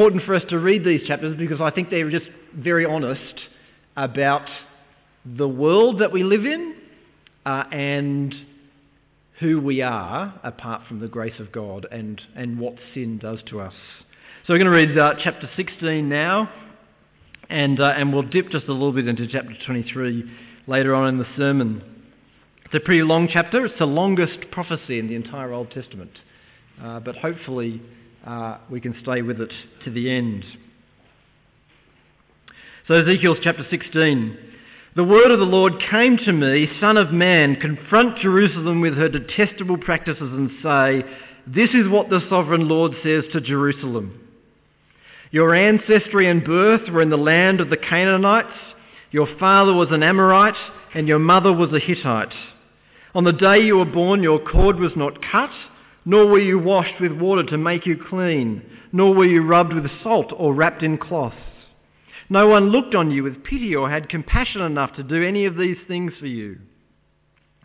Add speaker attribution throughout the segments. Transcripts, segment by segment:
Speaker 1: important for us to read these chapters because I think they're just very honest about the world that we live in uh, and who we are apart from the grace of God and, and what sin does to us. So we're going to read uh, chapter 16 now, and, uh, and we'll dip just a little bit into chapter 23 later on in the sermon. It's a pretty long chapter. It's the longest prophecy in the entire Old Testament. Uh, but hopefully uh, we can stay with it to the end. So, Ezekiel chapter 16. The word of the Lord came to me, Son of man, confront Jerusalem with her detestable practices and say, This is what the sovereign Lord says to Jerusalem. Your ancestry and birth were in the land of the Canaanites. Your father was an Amorite, and your mother was a Hittite. On the day you were born, your cord was not cut nor were you washed with water to make you clean, nor were you rubbed with salt or wrapped in cloths. No one looked on you with pity or had compassion enough to do any of these things for you.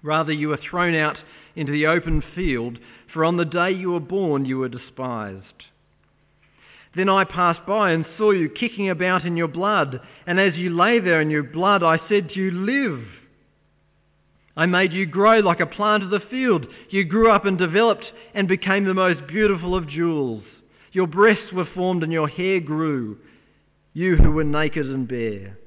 Speaker 1: Rather, you were thrown out into the open field, for on the day you were born you were despised. Then I passed by and saw you kicking about in your blood, and as you lay there in your blood, I said to you, Live. I made you grow like a plant of the field. You grew up and developed and became the most beautiful of jewels. Your breasts were formed and your hair grew, you who were naked and bare.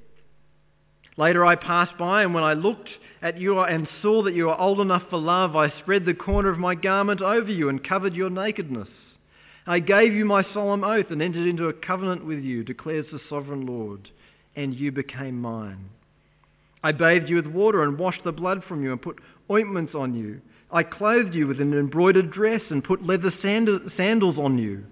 Speaker 1: Later I passed by, and when I looked at you and saw that you were old enough for love, I spread the corner of my garment over you and covered your nakedness. I gave you my solemn oath and entered into a covenant with you, declares the sovereign Lord, and you became mine. I bathed you with water and washed the blood from you and put ointments on you. I clothed you with an embroidered dress and put leather sandals on you.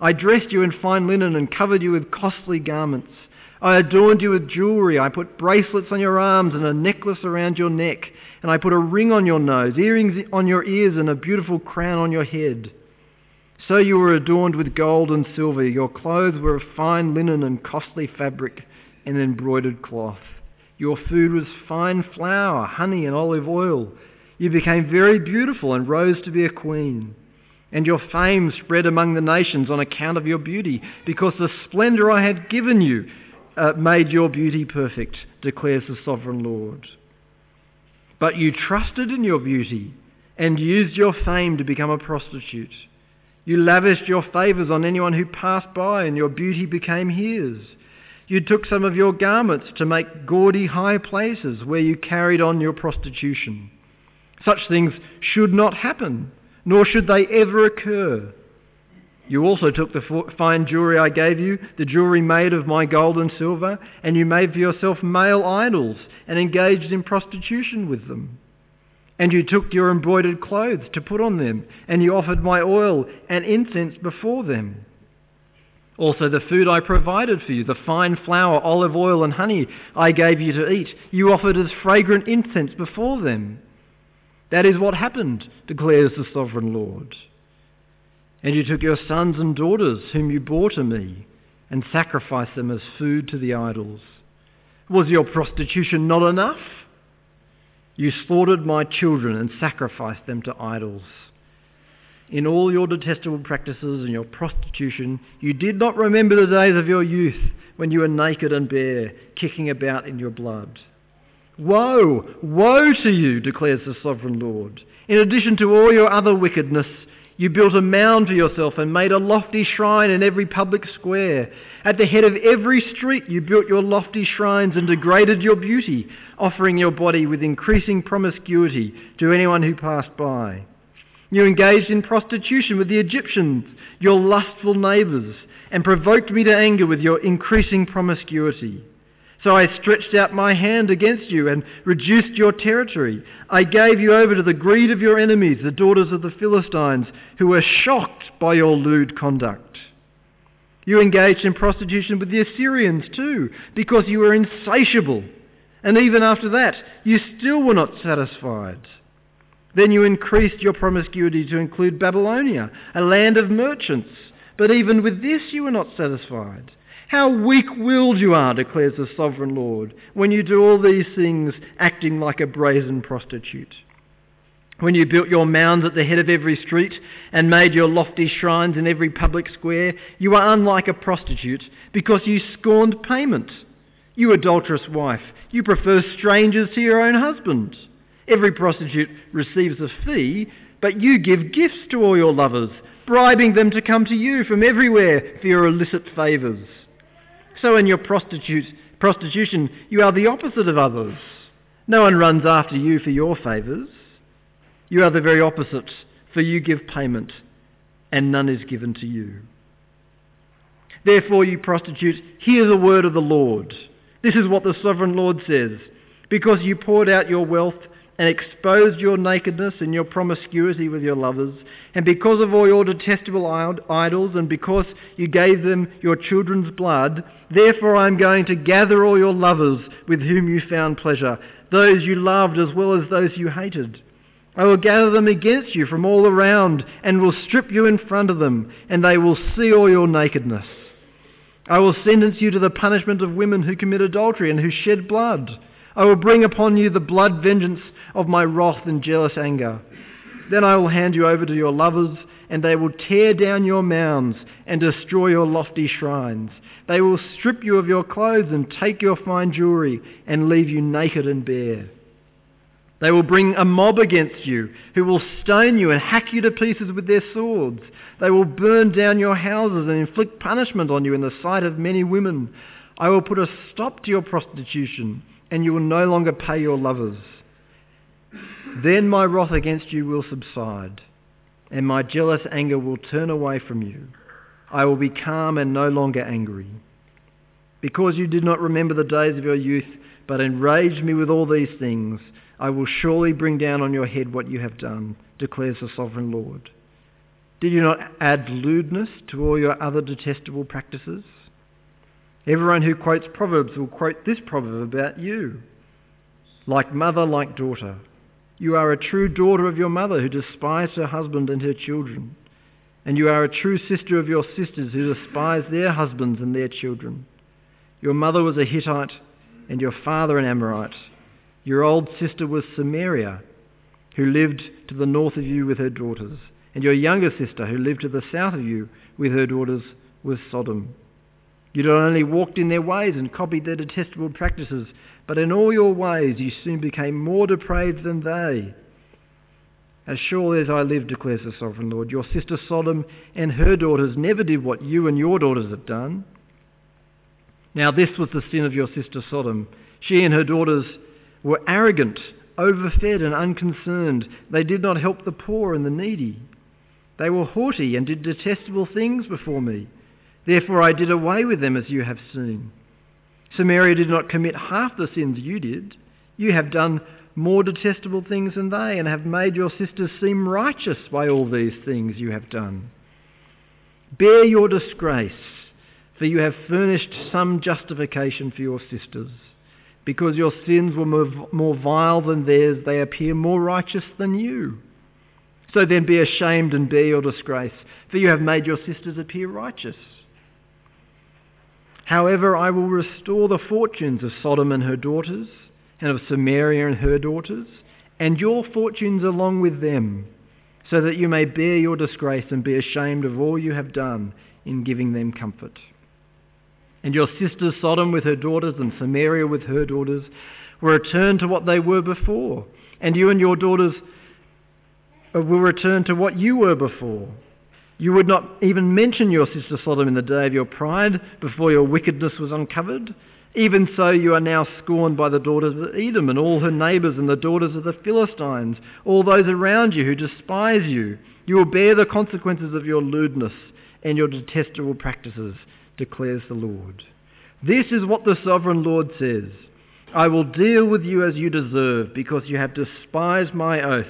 Speaker 1: I dressed you in fine linen and covered you with costly garments. I adorned you with jewelry. I put bracelets on your arms and a necklace around your neck. And I put a ring on your nose, earrings on your ears, and a beautiful crown on your head. So you were adorned with gold and silver. Your clothes were of fine linen and costly fabric and embroidered cloth. Your food was fine flour, honey, and olive oil. You became very beautiful and rose to be a queen. And your fame spread among the nations on account of your beauty, because the splendor I had given you uh, made your beauty perfect, declares the sovereign Lord. But you trusted in your beauty and used your fame to become a prostitute. You lavished your favors on anyone who passed by, and your beauty became his. You took some of your garments to make gaudy high places where you carried on your prostitution. Such things should not happen, nor should they ever occur. You also took the fine jewelry I gave you, the jewelry made of my gold and silver, and you made for yourself male idols and engaged in prostitution with them. And you took your embroidered clothes to put on them, and you offered my oil and incense before them. Also, the food I provided for you, the fine flour, olive oil, and honey I gave you to eat, you offered as fragrant incense before them. That is what happened, declares the sovereign Lord. And you took your sons and daughters, whom you bore to me, and sacrificed them as food to the idols. Was your prostitution not enough? You slaughtered my children and sacrificed them to idols. In all your detestable practices and your prostitution, you did not remember the days of your youth when you were naked and bare, kicking about in your blood. Woe, woe to you, declares the sovereign Lord. In addition to all your other wickedness, you built a mound for yourself and made a lofty shrine in every public square. At the head of every street, you built your lofty shrines and degraded your beauty, offering your body with increasing promiscuity to anyone who passed by. You engaged in prostitution with the Egyptians, your lustful neighbours, and provoked me to anger with your increasing promiscuity. So I stretched out my hand against you and reduced your territory. I gave you over to the greed of your enemies, the daughters of the Philistines, who were shocked by your lewd conduct. You engaged in prostitution with the Assyrians too, because you were insatiable. And even after that, you still were not satisfied. Then you increased your promiscuity to include Babylonia, a land of merchants. But even with this you were not satisfied. How weak willed you are, declares the sovereign Lord, when you do all these things acting like a brazen prostitute. when you built your mounds at the head of every street and made your lofty shrines in every public square, you were unlike a prostitute because you scorned payment. You adulterous wife, you prefer strangers to your own husband. Every prostitute receives a fee, but you give gifts to all your lovers, bribing them to come to you from everywhere for your illicit favours. So in your prostitution, you are the opposite of others. No one runs after you for your favours. You are the very opposite, for you give payment, and none is given to you. Therefore, you prostitute, hear the word of the Lord. This is what the sovereign Lord says. Because you poured out your wealth and exposed your nakedness and your promiscuity with your lovers, and because of all your detestable idols, and because you gave them your children's blood, therefore I am going to gather all your lovers with whom you found pleasure, those you loved as well as those you hated I will gather them against you from all around and will strip you in front of them, and they will see all your nakedness. I will sentence you to the punishment of women who commit adultery and who shed blood. I will bring upon you the blood vengeance of my wrath and jealous anger. Then I will hand you over to your lovers, and they will tear down your mounds and destroy your lofty shrines. They will strip you of your clothes and take your fine jewelry and leave you naked and bare. They will bring a mob against you who will stone you and hack you to pieces with their swords. They will burn down your houses and inflict punishment on you in the sight of many women. I will put a stop to your prostitution and you will no longer pay your lovers. Then my wrath against you will subside and my jealous anger will turn away from you. I will be calm and no longer angry. Because you did not remember the days of your youth, but enraged me with all these things, I will surely bring down on your head what you have done, declares the sovereign Lord. Did you not add lewdness to all your other detestable practices? Everyone who quotes Proverbs will quote this proverb about you. Like mother, like daughter. You are a true daughter of your mother who despised her husband and her children. And you are a true sister of your sisters who despise their husbands and their children. Your mother was a Hittite and your father an Amorite. Your old sister was Samaria, who lived to the north of you with her daughters. And your younger sister, who lived to the south of you with her daughters, was Sodom. You not only walked in their ways and copied their detestable practices, but in all your ways you soon became more depraved than they. As surely as I live, declares the sovereign Lord, your sister Sodom and her daughters never did what you and your daughters have done. Now, this was the sin of your sister Sodom. She and her daughters were arrogant, overfed, and unconcerned. They did not help the poor and the needy. They were haughty and did detestable things before me. Therefore I did away with them as you have seen. Samaria did not commit half the sins you did. You have done more detestable things than they, and have made your sisters seem righteous by all these things you have done. Bear your disgrace, for you have furnished some justification for your sisters. Because your sins were more vile than theirs, they appear more righteous than you. So then be ashamed and bear your disgrace, for you have made your sisters appear righteous. However, I will restore the fortunes of Sodom and her daughters, and of Samaria and her daughters, and your fortunes along with them, so that you may bear your disgrace and be ashamed of all you have done in giving them comfort. And your sisters Sodom with her daughters and Samaria with her daughters will return to what they were before. And you and your daughters uh, will return to what you were before. You would not even mention your sister Sodom in the day of your pride before your wickedness was uncovered. Even so, you are now scorned by the daughters of Edom and all her neighbours and the daughters of the Philistines, all those around you who despise you. You will bear the consequences of your lewdness and your detestable practices declares the Lord. This is what the sovereign Lord says I will deal with you as you deserve, because you have despised my oath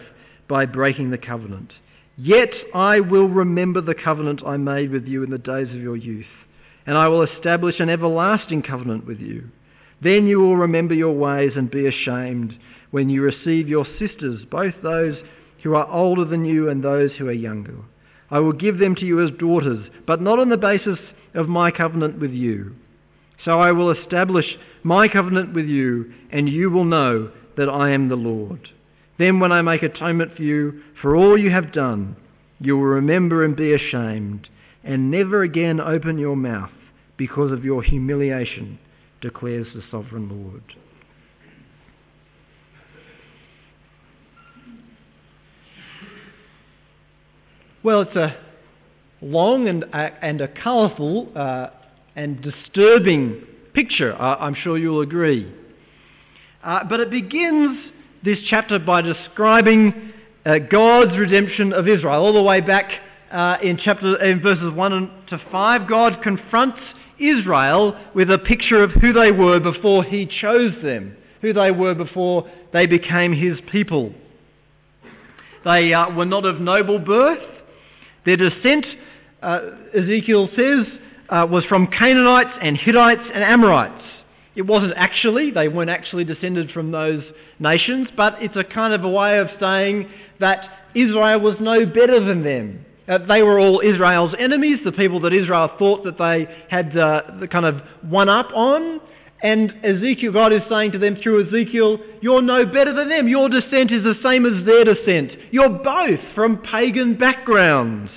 Speaker 1: by breaking the covenant. Yet I will remember the covenant I made with you in the days of your youth, and I will establish an everlasting covenant with you. Then you will remember your ways and be ashamed when you receive your sisters, both those who are older than you and those who are younger. I will give them to you as daughters, but not on the basis of my covenant with you. So I will establish my covenant with you, and you will know that I am the Lord. Then, when I make atonement for you for all you have done, you will remember and be ashamed, and never again open your mouth because of your humiliation, declares the sovereign Lord. Well, it's a long and, uh, and a colourful uh, and disturbing picture, uh, I'm sure you'll agree. Uh, but it begins this chapter by describing uh, God's redemption of Israel. All the way back uh, in chapter in verses 1 to 5, God confronts Israel with a picture of who they were before he chose them, who they were before they became his people. They uh, were not of noble birth. Their descent, uh, Ezekiel says, uh, was from Canaanites and Hittites and Amorites. It wasn't actually, they weren't actually descended from those nations, but it's a kind of a way of saying that Israel was no better than them. Uh, they were all Israel's enemies, the people that Israel thought that they had uh, the kind of one up on. And Ezekiel, God is saying to them through Ezekiel, You're no better than them. Your descent is the same as their descent. You're both from pagan backgrounds.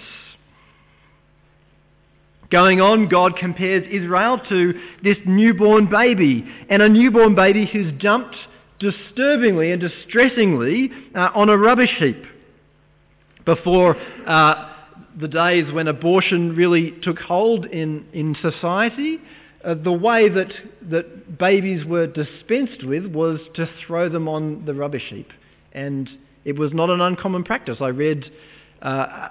Speaker 1: Going on, God compares Israel to this newborn baby, and a newborn baby who's jumped disturbingly and distressingly uh, on a rubbish heap. Before uh, the days when abortion really took hold in, in society, uh, the way that, that babies were dispensed with was to throw them on the rubbish heap. And it was not an uncommon practice. I read uh,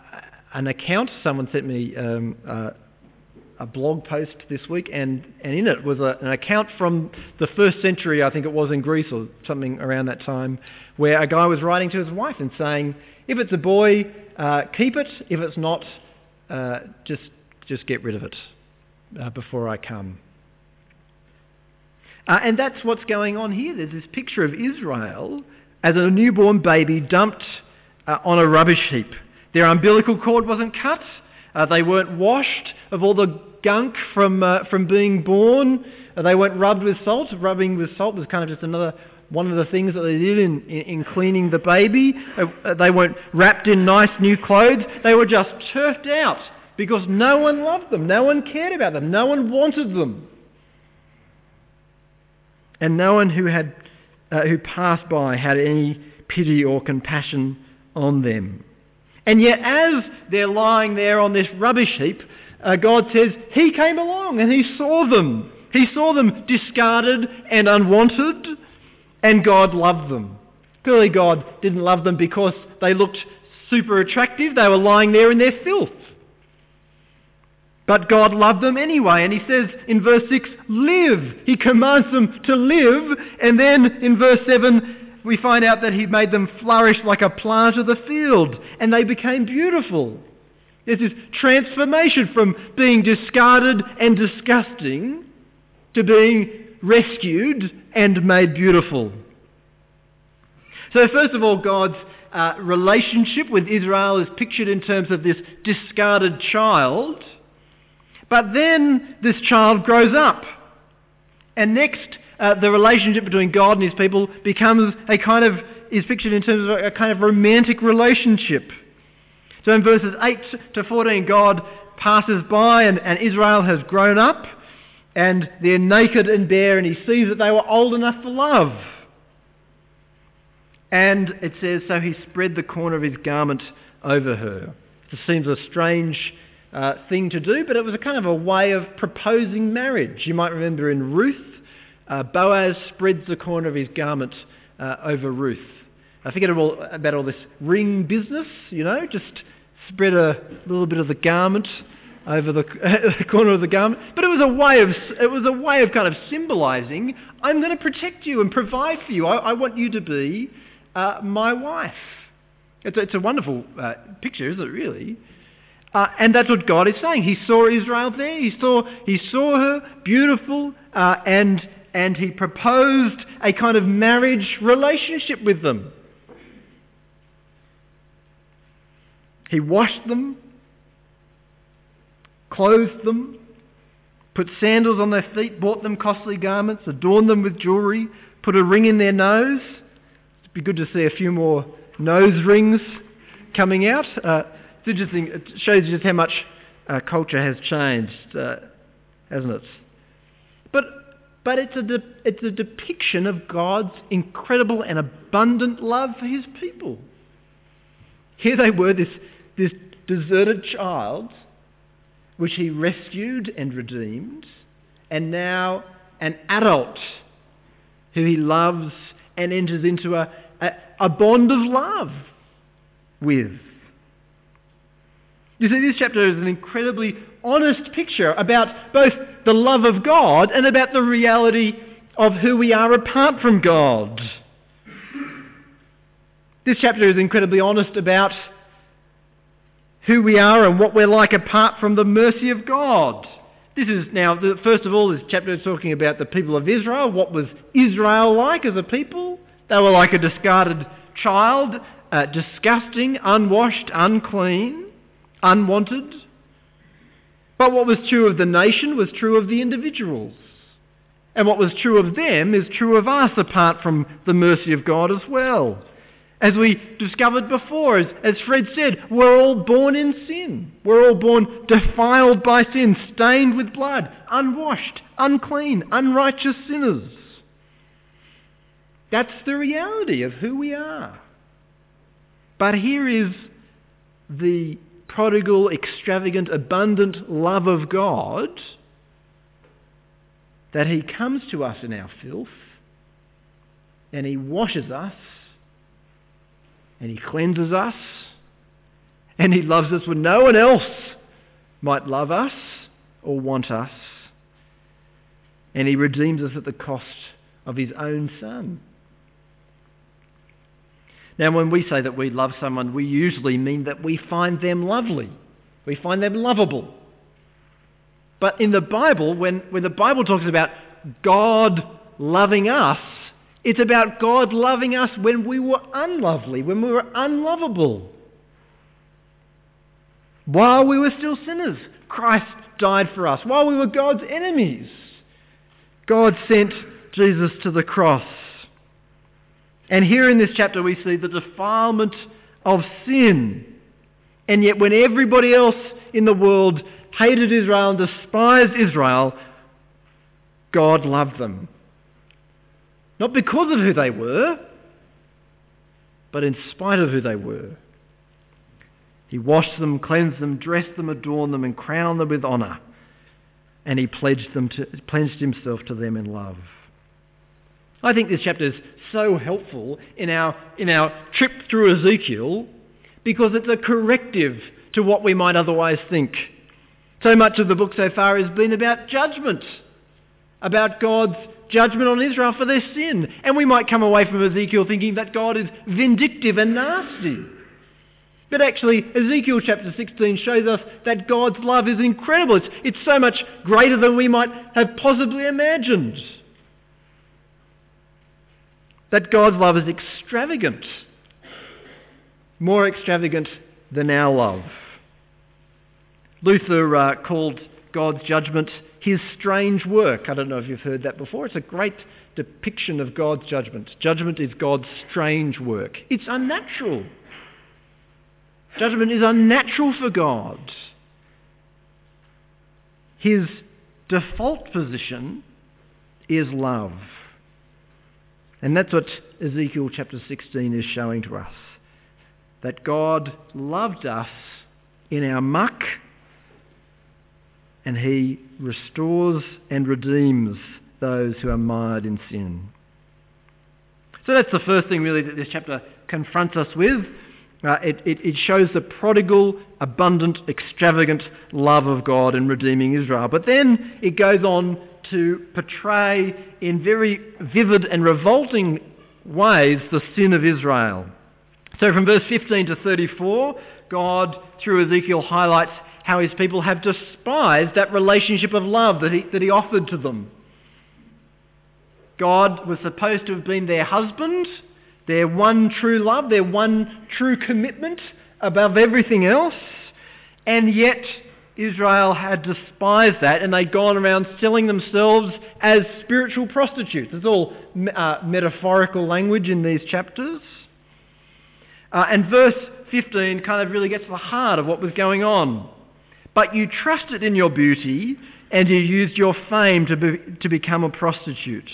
Speaker 1: an account, someone sent me um, uh, a blog post this week, and, and in it was a, an account from the first century, I think it was in Greece or something around that time, where a guy was writing to his wife and saying, if it's a boy, uh, keep it. If it's not, uh, just, just get rid of it uh, before I come. Uh, and that's what's going on here. There's this picture of Israel as a newborn baby dumped uh, on a rubbish heap. Their umbilical cord wasn't cut. Uh, they weren't washed of all the gunk from, uh, from being born. Uh, they weren't rubbed with salt. Rubbing with salt was kind of just another one of the things that they did in, in, in cleaning the baby. Uh, they weren't wrapped in nice new clothes. They were just turfed out because no one loved them. No one cared about them. No one wanted them. And no one who, had, uh, who passed by had any pity or compassion on them. And yet, as they're lying there on this rubbish heap, uh, God says He came along and He saw them. He saw them discarded and unwanted, and God loved them. Clearly, God didn't love them because they looked super attractive. They were lying there in their filth. But God loved them anyway, and He says in verse 6, live. He commands them to live, and then in verse 7, we find out that he made them flourish like a plant of the field, and they became beautiful. There's this transformation from being discarded and disgusting to being rescued and made beautiful. So, first of all, God's uh, relationship with Israel is pictured in terms of this discarded child. But then this child grows up. And next, uh, the relationship between God and his people becomes a kind of, is pictured in terms of a kind of romantic relationship. So in verses 8 to 14, God passes by and, and Israel has grown up and they're naked and bare and he sees that they were old enough for love. And it says, so he spread the corner of his garment over her. It seems a strange uh, thing to do, but it was a kind of a way of proposing marriage. You might remember in Ruth, uh, Boaz spreads the corner of his garment uh, over Ruth. I forget all, about all this ring business, you know, just spread a little bit of the garment over the, the corner of the garment. But it was a way of, it was a way of kind of symbolising, I'm going to protect you and provide for you. I, I want you to be uh, my wife. It's a, it's a wonderful uh, picture, isn't it, really? Uh, and that's what God is saying. He saw Israel there. He saw, he saw her beautiful uh, and and he proposed a kind of marriage relationship with them. He washed them, clothed them, put sandals on their feet, bought them costly garments, adorned them with jewelry, put a ring in their nose, It'd be good to see a few more nose rings coming out. Uh, it's interesting. It shows you just how much uh, culture has changed, uh, hasn't it? But but it's a de- it's a depiction of God's incredible and abundant love for His people. Here they were, this this deserted child, which He rescued and redeemed, and now an adult who He loves and enters into a, a, a bond of love with. You see, this chapter is an incredibly honest picture about both the love of God and about the reality of who we are apart from God. This chapter is incredibly honest about who we are and what we're like apart from the mercy of God. This is now, first of all, this chapter is talking about the people of Israel. What was Israel like as a people? They were like a discarded child, uh, disgusting, unwashed, unclean, unwanted. But what was true of the nation was true of the individuals. And what was true of them is true of us apart from the mercy of God as well. As we discovered before, as, as Fred said, we're all born in sin. We're all born defiled by sin, stained with blood, unwashed, unclean, unrighteous sinners. That's the reality of who we are. But here is the prodigal, extravagant, abundant love of God that He comes to us in our filth and He washes us and He cleanses us and He loves us when no one else might love us or want us. And He redeems us at the cost of His own Son. Now, when we say that we love someone, we usually mean that we find them lovely. We find them lovable. But in the Bible, when, when the Bible talks about God loving us, it's about God loving us when we were unlovely, when we were unlovable. While we were still sinners, Christ died for us. While we were God's enemies, God sent Jesus to the cross. And here in this chapter we see the defilement of sin. And yet when everybody else in the world hated Israel and despised Israel, God loved them. Not because of who they were, but in spite of who they were. He washed them, cleansed them, dressed them, adorned them, and crowned them with honour. And he pledged, them to, pledged himself to them in love. I think this chapter is so helpful in our, in our trip through Ezekiel because it's a corrective to what we might otherwise think. So much of the book so far has been about judgment, about God's judgment on Israel for their sin. And we might come away from Ezekiel thinking that God is vindictive and nasty. But actually, Ezekiel chapter 16 shows us that God's love is incredible. It's, it's so much greater than we might have possibly imagined that God's love is extravagant, more extravagant than our love. Luther uh, called God's judgment his strange work. I don't know if you've heard that before. It's a great depiction of God's judgment. Judgment is God's strange work. It's unnatural. Judgment is unnatural for God. His default position is love. And that's what Ezekiel chapter 16 is showing to us. That God loved us in our muck and he restores and redeems those who are mired in sin. So that's the first thing really that this chapter confronts us with. Uh, it, it, it, shows the prodigal, abundant, extravagant love of God in redeeming Israel. But then it goes on to portray in very vivid and revolting ways the sin of Israel. So from verse 15 to 34, God, through Ezekiel, highlights how his people have despised that relationship of love that he, that he offered to them. God was supposed to have been their husband, their one true love, their one true commitment above everything else, and yet Israel had despised that and they'd gone around selling themselves as spiritual prostitutes. It's all uh, metaphorical language in these chapters. Uh, and verse 15 kind of really gets to the heart of what was going on. But you trusted in your beauty and you used your fame to, be, to become a prostitute.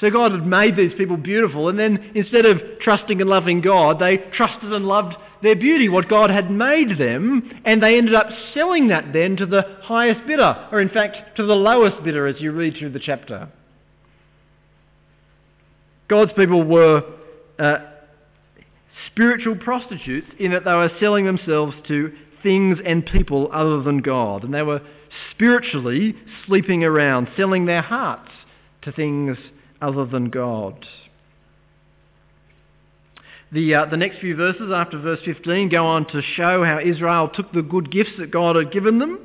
Speaker 1: So God had made these people beautiful, and then instead of trusting and loving God, they trusted and loved their beauty, what God had made them, and they ended up selling that then to the highest bidder, or in fact to the lowest bidder as you read through the chapter. God's people were uh, spiritual prostitutes in that they were selling themselves to things and people other than God, and they were spiritually sleeping around, selling their hearts to things other than God. The, uh, the next few verses after verse 15 go on to show how Israel took the good gifts that God had given them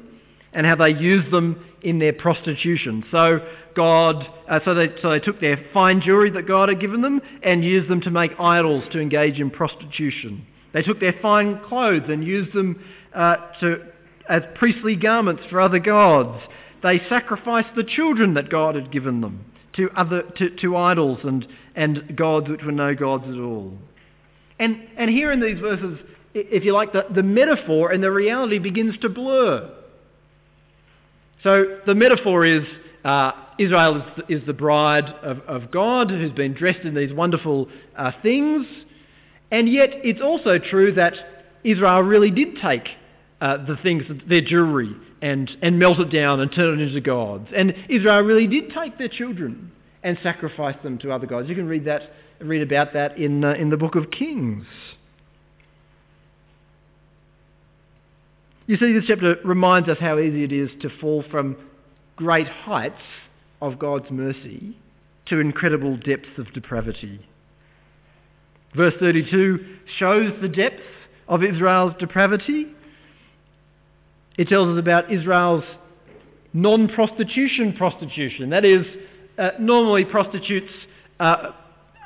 Speaker 1: and how they used them in their prostitution. So God, uh, so, they, so they took their fine jewelry that God had given them and used them to make idols to engage in prostitution. They took their fine clothes and used them uh, to, as priestly garments for other gods. They sacrificed the children that God had given them to, other, to, to idols and, and gods which were no gods at all. And, and here in these verses, if you like, the, the metaphor and the reality begins to blur. So the metaphor is uh, Israel is, is, the bride of, of, God who's been dressed in these wonderful uh, things. And yet it's also true that Israel really did take uh, the things, their jewelry, and, and melt it down and turn it into gods. And Israel really did take their children and sacrifice them to other gods. You can read that read about that in, uh, in the book of Kings. You see, this chapter reminds us how easy it is to fall from great heights of God's mercy to incredible depths of depravity. Verse 32 shows the depth of Israel's depravity. It tells us about Israel's non-prostitution prostitution. That is, uh, normally prostitutes uh,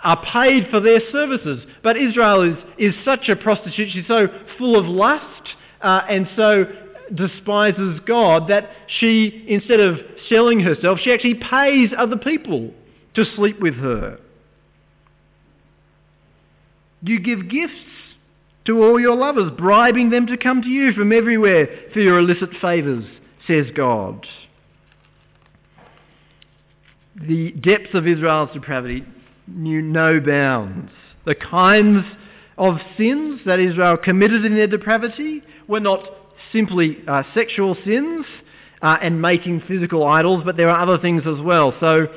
Speaker 1: are paid for their services. But Israel is, is such a prostitute, she's so full of lust uh, and so despises God that she, instead of selling herself, she actually pays other people to sleep with her. You give gifts to all your lovers, bribing them to come to you from everywhere for your illicit favours, says God. The depths of Israel's depravity knew no bounds. The kinds of sins that Israel committed in their depravity were not simply uh, sexual sins uh, and making physical idols, but there are other things as well. So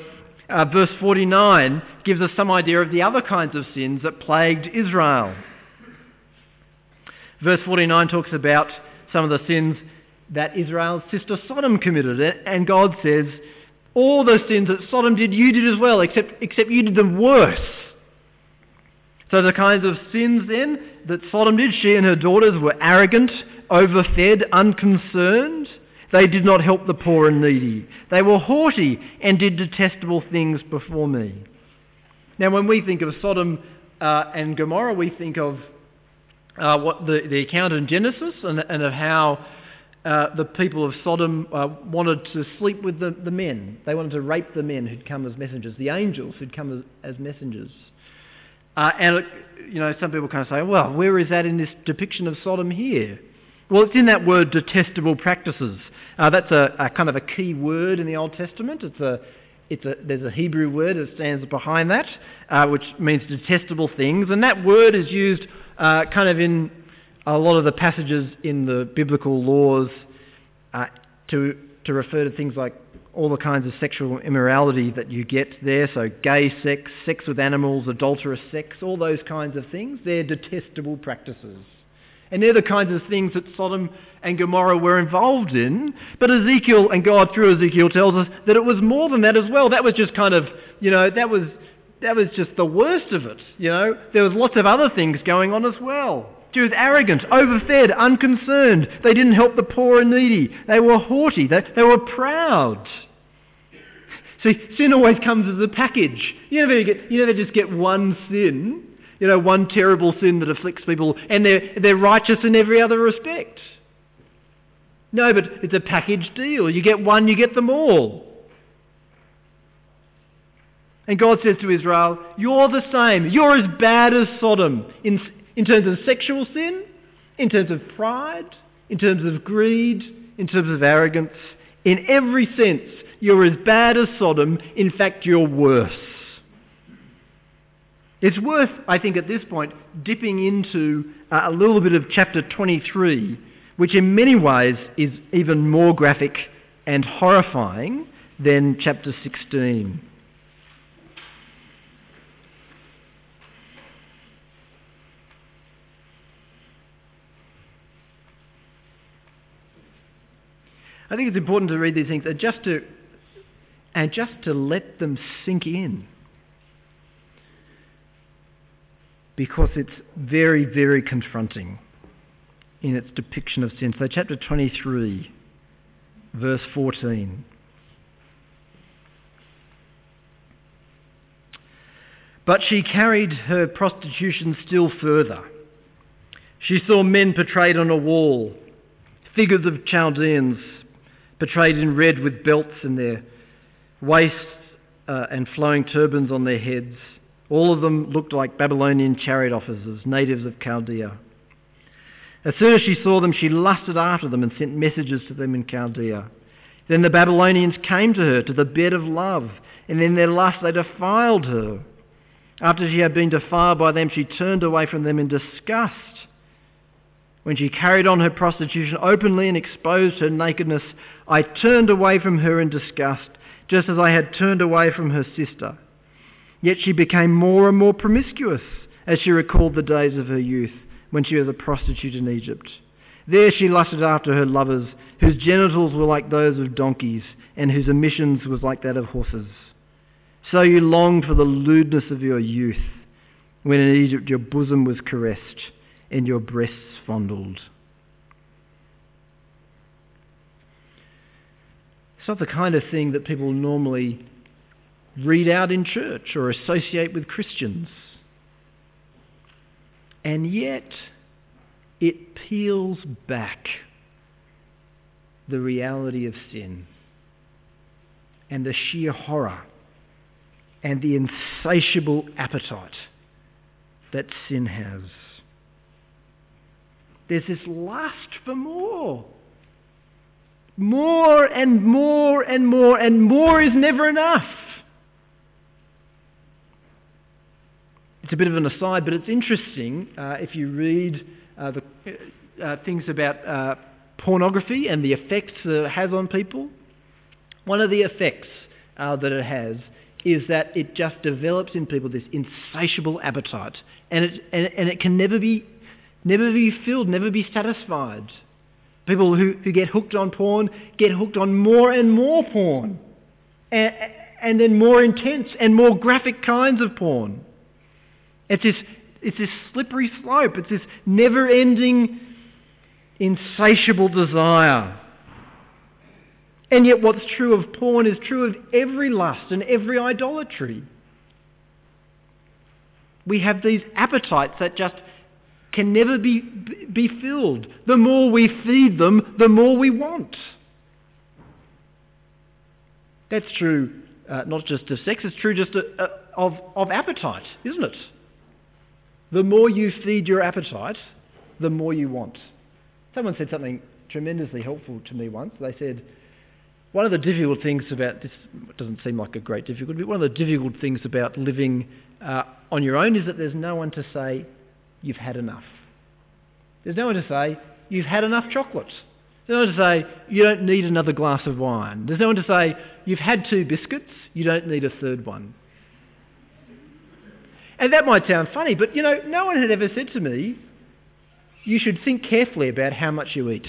Speaker 1: uh, verse 49 gives us some idea of the other kinds of sins that plagued Israel. Verse 49 talks about some of the sins that Israel's sister Sodom committed, and God says, all those sins that Sodom did, you did as well, except, except you did them worse. So the kinds of sins then that Sodom did, she and her daughters were arrogant, overfed, unconcerned. They did not help the poor and needy. They were haughty and did detestable things before me. Now, when we think of Sodom uh, and Gomorrah, we think of uh, what the, the account in Genesis and, and of how uh, the people of Sodom uh, wanted to sleep with the, the men. They wanted to rape the men who'd come as messengers, the angels who'd come as, as messengers. Uh, and, you know, some people kind of say, well, where is that in this depiction of Sodom here? Well, it's in that word detestable practices. Uh, that's a, a, kind of a key word in the Old Testament. It's a, it's a, there's a Hebrew word that stands behind that, uh, which means detestable things. And that word is used uh, kind of in a lot of the passages in the biblical laws uh, to, to refer to things like all the kinds of sexual immorality that you get there, so gay sex, sex with animals, adulterous sex, all those kinds of things, they're detestable practices. And they're the kinds of things that Sodom and Gomorrah were involved in. But Ezekiel and God through Ezekiel tells us that it was more than that as well. That was just kind of, you know, that was, that was just the worst of it. You know, there was lots of other things going on as well. She was arrogant, overfed, unconcerned. They didn't help the poor and needy. They were haughty. They, they were proud. See, sin always comes as a package. You never, get, you never just get one sin, you know, one terrible sin that afflicts people, and they're, they're righteous in every other respect. No, but it's a package deal. You get one, you get them all. And God says to Israel, You're the same. You're as bad as Sodom in, in terms of sexual sin, in terms of pride, in terms of greed, in terms of arrogance. In every sense, you're as bad as Sodom. In fact, you're worse. It's worth, I think, at this point, dipping into uh, a little bit of chapter 23, which in many ways is even more graphic and horrifying than chapter 16. I think it's important to read these things and just to, and just to let them sink in. Because it's very, very confronting in its depiction of sin. So, chapter 23, verse 14. But she carried her prostitution still further. She saw men portrayed on a wall, figures of Chaldeans portrayed in red with belts in their waists uh, and flowing turbans on their heads. All of them looked like Babylonian chariot officers, natives of Chaldea. As soon as she saw them, she lusted after them and sent messages to them in Chaldea. Then the Babylonians came to her to the bed of love, and in their lust they defiled her. After she had been defiled by them, she turned away from them in disgust. When she carried on her prostitution openly and exposed her nakedness, I turned away from her in disgust, just as I had turned away from her sister. Yet she became more and more promiscuous as she recalled the days of her youth, when she was a prostitute in Egypt. There she lusted after her lovers, whose genitals were like those of donkeys, and whose emissions was like that of horses. So you longed for the lewdness of your youth, when in Egypt your bosom was caressed and your breasts fondled. It's not the kind of thing that people normally read out in church or associate with Christians. And yet, it peels back the reality of sin and the sheer horror and the insatiable appetite that sin has. There's this lust for more. More and more and more, and more is never enough. It's a bit of an aside, but it's interesting uh, if you read uh, the uh, things about uh, pornography and the effects that it has on people. One of the effects uh, that it has is that it just develops in people this insatiable appetite, and it, and, and it can never be, never be filled, never be satisfied. People who, who get hooked on porn get hooked on more and more porn, and, and then more intense and more graphic kinds of porn. It's this, it's this slippery slope, it's this never ending, insatiable desire. And yet, what's true of porn is true of every lust and every idolatry. We have these appetites that just can never be, be filled. The more we feed them, the more we want. That's true uh, not just of sex, it's true just uh, of, of appetite, isn't it? The more you feed your appetite, the more you want. Someone said something tremendously helpful to me once. They said, one of the difficult things about this doesn't seem like a great difficulty, but one of the difficult things about living uh, on your own is that there's no one to say, you've had enough. There's no one to say, you've had enough chocolates. There's no one to say, you don't need another glass of wine. There's no one to say, you've had two biscuits, you don't need a third one. And that might sound funny, but you know, no one had ever said to me, you should think carefully about how much you eat.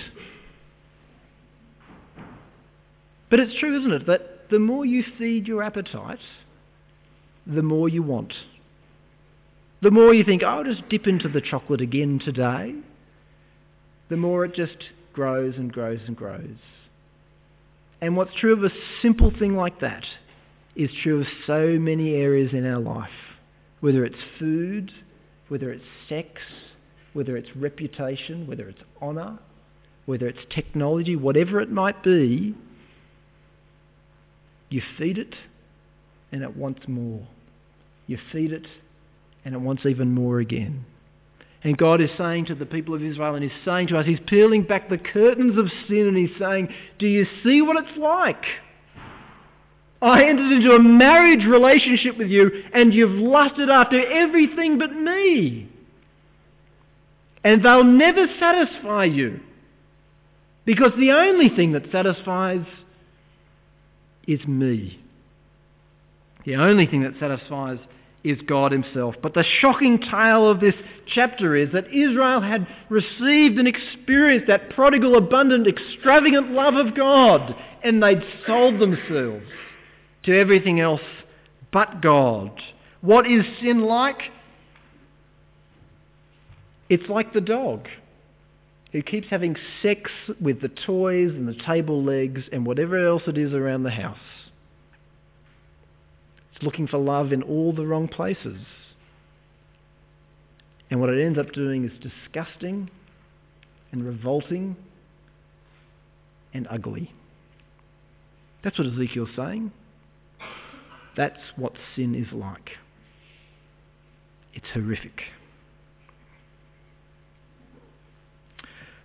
Speaker 1: But it's true, isn't it, that the more you feed your appetite, the more you want. The more you think, oh, I'll just dip into the chocolate again today, the more it just grows and grows and grows. And what's true of a simple thing like that is true of so many areas in our life, whether it's food, whether it's sex, whether it's reputation, whether it's honour, whether it's technology, whatever it might be, you feed it and it wants more. You feed it and it wants even more again. And God is saying to the people of Israel, and He's saying to us, He's peeling back the curtains of sin and He's saying, Do you see what it's like? I entered into a marriage relationship with you and you've lusted after everything but me. And they'll never satisfy you. Because the only thing that satisfies is me. The only thing that satisfies is God Himself. But the shocking tale of this chapter is that Israel had received and experienced that prodigal, abundant, extravagant love of God, and they'd sold themselves to everything else but God. What is sin like? It's like the dog who keeps having sex with the toys and the table legs and whatever else it is around the house. Looking for love in all the wrong places. And what it ends up doing is disgusting and revolting and ugly. That's what Ezekiel's saying. That's what sin is like. It's horrific.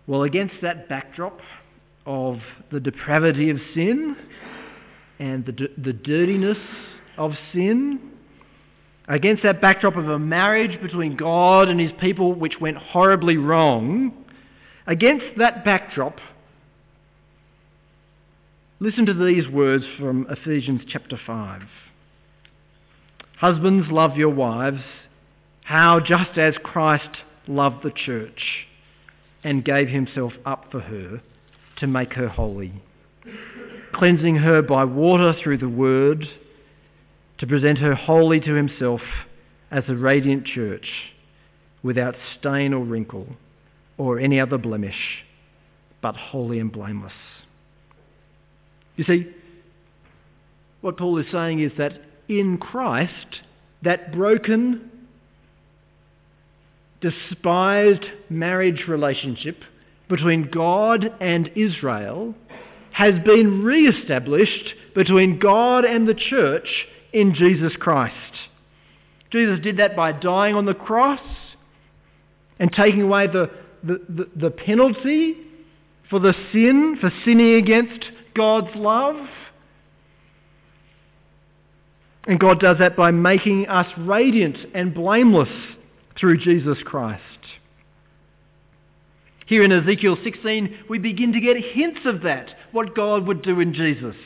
Speaker 1: Well, against that backdrop of the depravity of sin and the, the dirtiness of sin, against that backdrop of a marriage between God and his people which went horribly wrong, against that backdrop, listen to these words from Ephesians chapter 5. Husbands, love your wives, how just as Christ loved the church and gave himself up for her to make her holy, cleansing her by water through the word to present her wholly to himself as a radiant church without stain or wrinkle or any other blemish, but holy and blameless. You see, what Paul is saying is that in Christ, that broken, despised marriage relationship between God and Israel has been re-established between God and the church in Jesus Christ. Jesus did that by dying on the cross and taking away the, the, the, the penalty for the sin, for sinning against God's love. And God does that by making us radiant and blameless through Jesus Christ. Here in Ezekiel 16, we begin to get hints of that, what God would do in Jesus.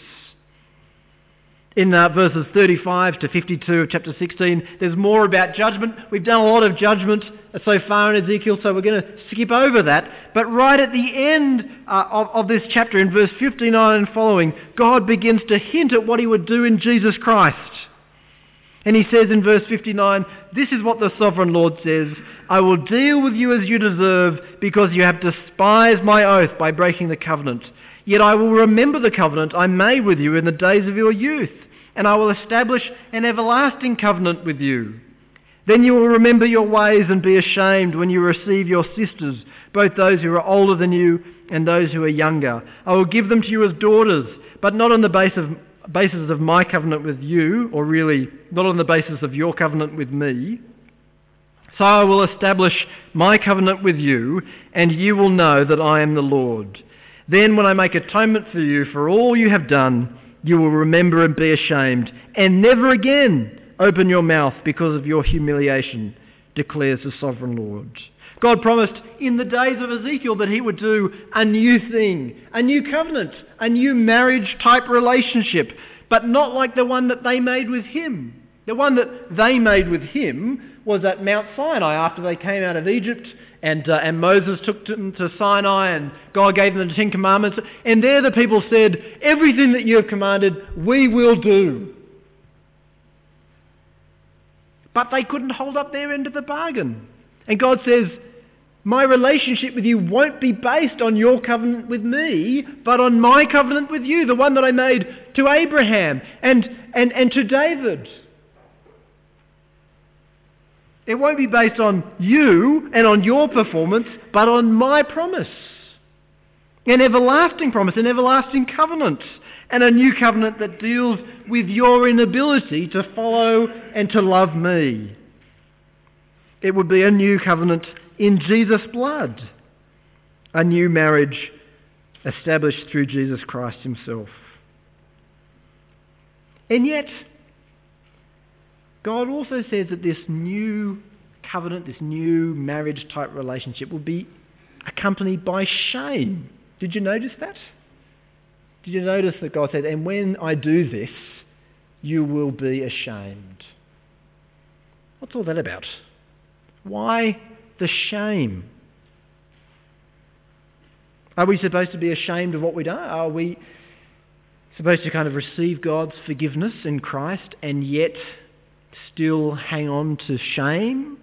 Speaker 1: In uh, verses 35 to 52 of chapter 16, there's more about judgment. We've done a lot of judgment so far in Ezekiel, so we're going to skip over that. But right at the end uh, of, of this chapter, in verse 59 and following, God begins to hint at what he would do in Jesus Christ. And he says in verse 59, This is what the sovereign Lord says I will deal with you as you deserve, because you have despised my oath by breaking the covenant. Yet I will remember the covenant I made with you in the days of your youth, and I will establish an everlasting covenant with you. Then you will remember your ways and be ashamed when you receive your sisters, both those who are older than you and those who are younger. I will give them to you as daughters, but not on the basis of basis of my covenant with you, or really not on the basis of your covenant with me. So I will establish my covenant with you, and you will know that I am the Lord. Then, when I make atonement for you for all you have done, you will remember and be ashamed, and never again open your mouth because of your humiliation, declares the sovereign Lord. God promised in the days of Ezekiel that he would do a new thing, a new covenant, a new marriage type relationship, but not like the one that they made with him. The one that they made with him was at Mount Sinai after they came out of Egypt and, uh, and Moses took them to Sinai and God gave them the Ten Commandments. And there the people said, Everything that you have commanded, we will do. But they couldn't hold up their end of the bargain. And God says, my relationship with you won't be based on your covenant with me, but on my covenant with you, the one that I made to Abraham and, and, and to David. It won't be based on you and on your performance, but on my promise. An everlasting promise, an everlasting covenant, and a new covenant that deals with your inability to follow and to love me. It would be a new covenant in Jesus' blood, a new marriage established through Jesus Christ himself. And yet, God also says that this new covenant, this new marriage type relationship will be accompanied by shame. Did you notice that? Did you notice that God said, and when I do this, you will be ashamed? What's all that about? Why the shame? Are we supposed to be ashamed of what we do? Are we supposed to kind of receive God's forgiveness in Christ and yet still hang on to shame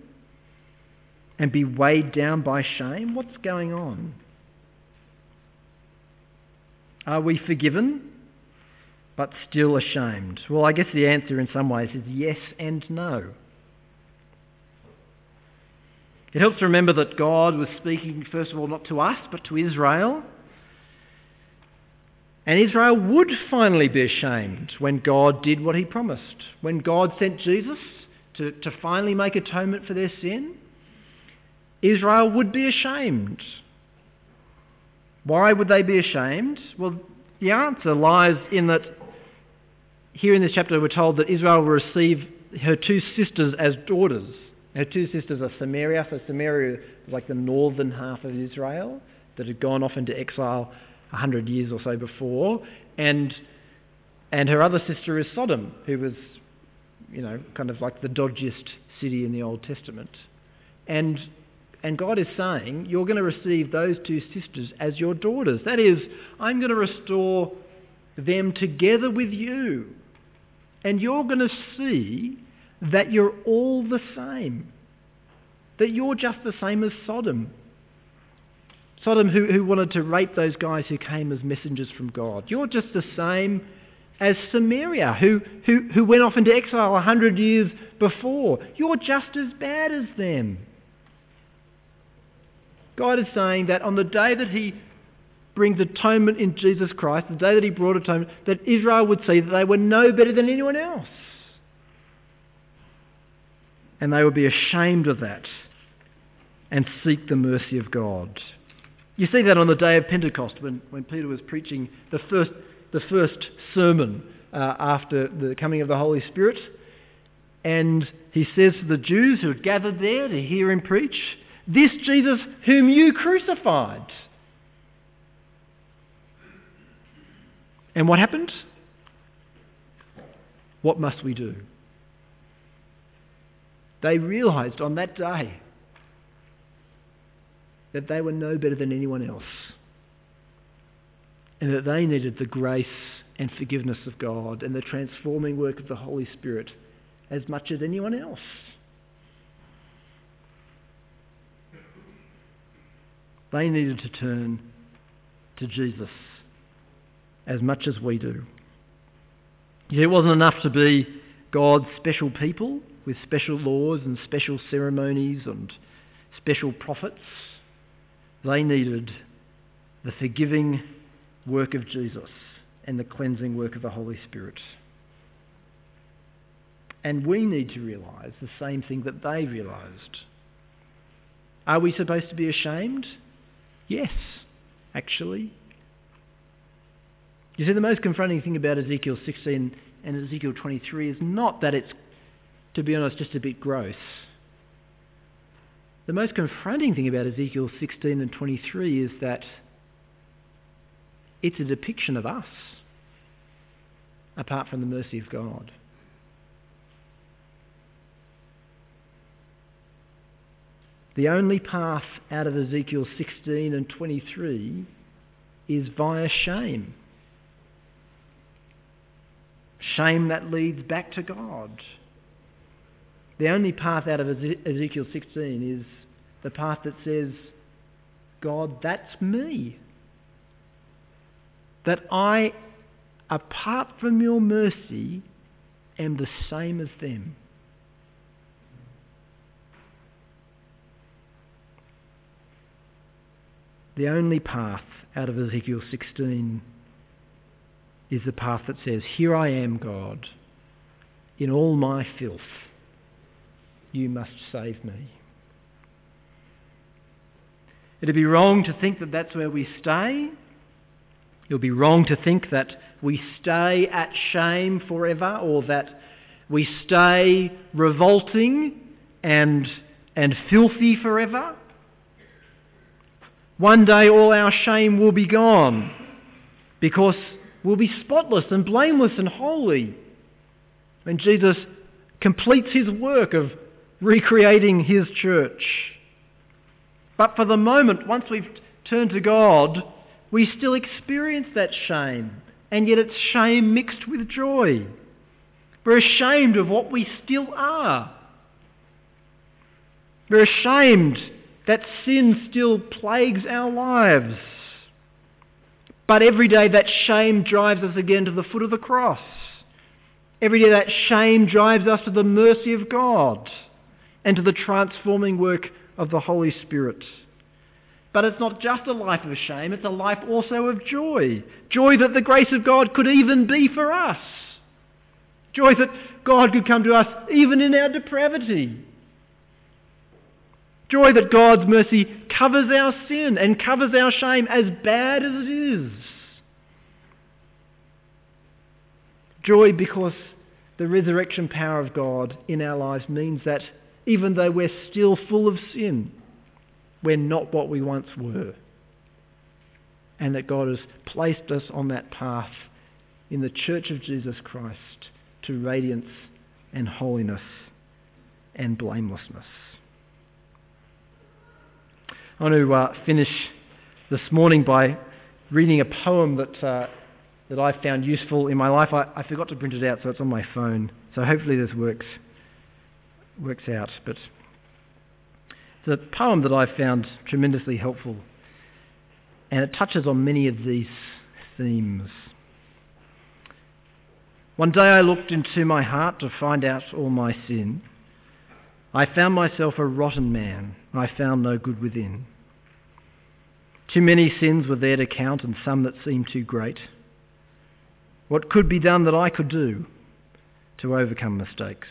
Speaker 1: and be weighed down by shame? What's going on? Are we forgiven but still ashamed? Well, I guess the answer in some ways is yes and no. It helps to remember that God was speaking, first of all, not to us, but to Israel. And Israel would finally be ashamed when God did what he promised. When God sent Jesus to, to finally make atonement for their sin, Israel would be ashamed. Why would they be ashamed? Well, the answer lies in that here in this chapter we're told that Israel will receive her two sisters as daughters. Her two sisters are Samaria. So Samaria was like the northern half of Israel that had gone off into exile a hundred years or so before, and and her other sister is Sodom, who was, you know, kind of like the dodgiest city in the Old Testament, and and God is saying, You're going to receive those two sisters as your daughters. That is, I'm going to restore them together with you. And you're going to see that you're all the same. That you're just the same as Sodom. Sodom, who, who wanted to rape those guys who came as messengers from God. You're just the same as Samaria, who, who, who went off into exile a hundred years before. You're just as bad as them. God is saying that on the day that He brings atonement in Jesus Christ, the day that He brought atonement, that Israel would see that they were no better than anyone else. And they would be ashamed of that and seek the mercy of God. You see that on the day of Pentecost when, when Peter was preaching the first, the first sermon uh, after the coming of the Holy Spirit. And he says to the Jews who had gathered there to hear him preach, this Jesus whom you crucified. And what happened? What must we do? They realized on that day that they were no better than anyone else and that they needed the grace and forgiveness of God and the transforming work of the Holy Spirit as much as anyone else. They needed to turn to Jesus as much as we do. It wasn't enough to be God's special people with special laws and special ceremonies and special prophets. They needed the forgiving work of Jesus and the cleansing work of the Holy Spirit. And we need to realise the same thing that they realised. Are we supposed to be ashamed? Yes, actually. You see, the most confronting thing about Ezekiel 16 and Ezekiel 23 is not that it's, to be honest, just a bit gross. The most confronting thing about Ezekiel 16 and 23 is that it's a depiction of us, apart from the mercy of God. The only path out of Ezekiel 16 and 23 is via shame. Shame that leads back to God. The only path out of Ezekiel 16 is the path that says, God, that's me. That I, apart from your mercy, am the same as them. The only path out of Ezekiel 16 is the path that says, Here I am, God, in all my filth. You must save me. It'd be wrong to think that that's where we stay. It would be wrong to think that we stay at shame forever or that we stay revolting and, and filthy forever. One day all our shame will be gone because we'll be spotless and blameless and holy. When Jesus completes his work of recreating his church. But for the moment, once we've turned to God, we still experience that shame, and yet it's shame mixed with joy. We're ashamed of what we still are. We're ashamed that sin still plagues our lives. But every day that shame drives us again to the foot of the cross. Every day that shame drives us to the mercy of God and to the transforming work of the Holy Spirit. But it's not just a life of shame, it's a life also of joy. Joy that the grace of God could even be for us. Joy that God could come to us even in our depravity. Joy that God's mercy covers our sin and covers our shame as bad as it is. Joy because the resurrection power of God in our lives means that even though we're still full of sin, we're not what we once were. And that God has placed us on that path in the church of Jesus Christ to radiance and holiness and blamelessness. I want to uh, finish this morning by reading a poem that, uh, that I found useful in my life. I, I forgot to print it out, so it's on my phone. So hopefully this works, works out. But the poem that I found tremendously helpful, and it touches on many of these themes. One day I looked into my heart to find out all my sin. I found myself a rotten man. I found no good within. Too many sins were there to count, and some that seemed too great. What could be done that I could do to overcome mistakes?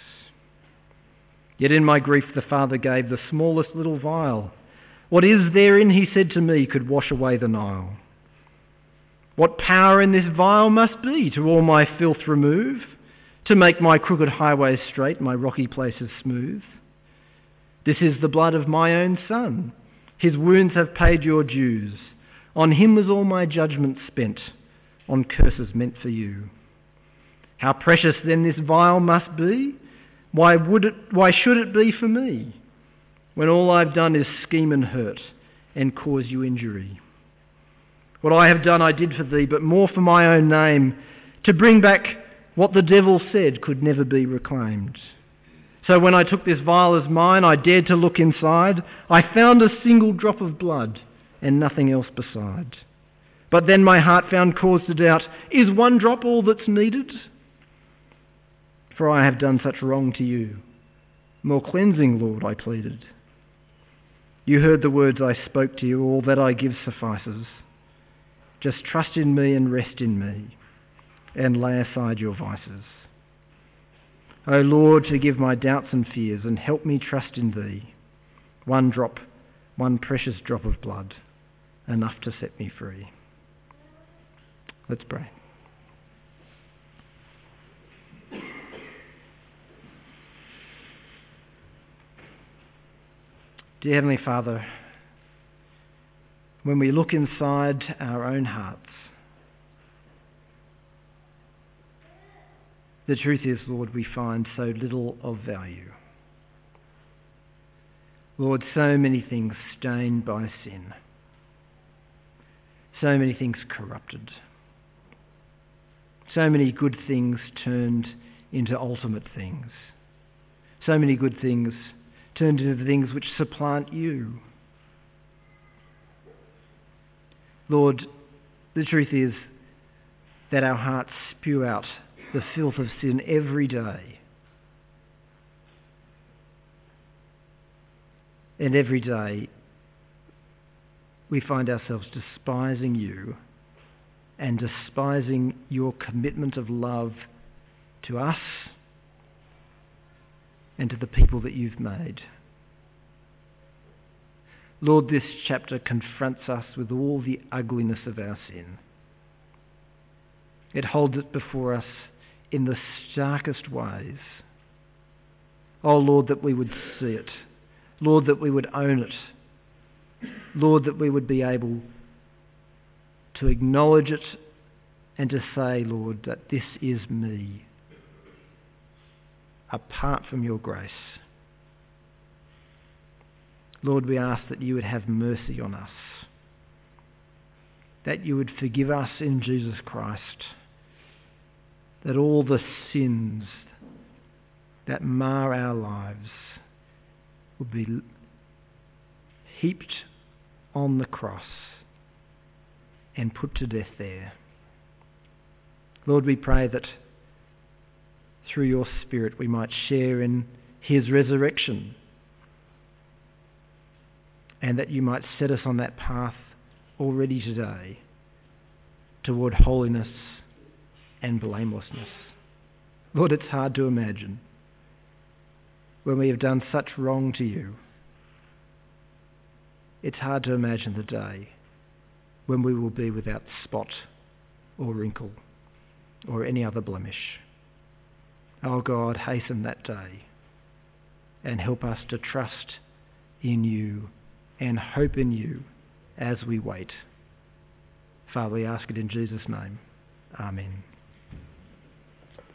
Speaker 1: Yet in my grief the Father gave the smallest little vial. What is therein, he said to me, could wash away the Nile. What power in this vial must be to all my filth remove, to make my crooked highways straight, my rocky places smooth? This is the blood of my own Son. His wounds have paid your dues. On him was all my judgment spent, on curses meant for you. How precious then this vial must be? Why, would it, why should it be for me, when all I've done is scheme and hurt and cause you injury? What I have done I did for thee, but more for my own name, to bring back what the devil said could never be reclaimed. So when I took this vial as mine, I dared to look inside. I found a single drop of blood and nothing else beside. But then my heart found cause to doubt is one drop all that's needed? For I have done such wrong to you. More cleansing, Lord, I pleaded. You heard the words I spoke to you, all that I give suffices. Just trust in me and rest in me, and lay aside your vices. O Lord, forgive my doubts and fears and help me trust in Thee. One drop, one precious drop of blood, enough to set me free. Let's pray. Dear Heavenly Father, when we look inside our own hearts, The truth is, Lord, we find so little of value. Lord, so many things stained by sin, so many things corrupted, so many good things turned into ultimate things, so many good things turned into the things which supplant you. Lord, the truth is that our hearts spew out the filth of sin every day. And every day we find ourselves despising you and despising your commitment of love to us and to the people that you've made. Lord, this chapter confronts us with all the ugliness of our sin. It holds it before us in the starkest ways. Oh Lord, that we would see it. Lord, that we would own it. Lord, that we would be able to acknowledge it and to say, Lord, that this is me, apart from your grace. Lord, we ask that you would have mercy on us, that you would forgive us in Jesus Christ, that all the sins that mar our lives would be heaped on the cross and put to death there. Lord, we pray that through your Spirit we might share in his resurrection and that you might set us on that path already today toward holiness and blamelessness. Lord, it's hard to imagine when we have done such wrong to you. It's hard to imagine the day when we will be without spot or wrinkle or any other blemish. Oh God, hasten that day and help us to trust in you and hope in you as we wait. Father, we ask it in Jesus' name. Amen.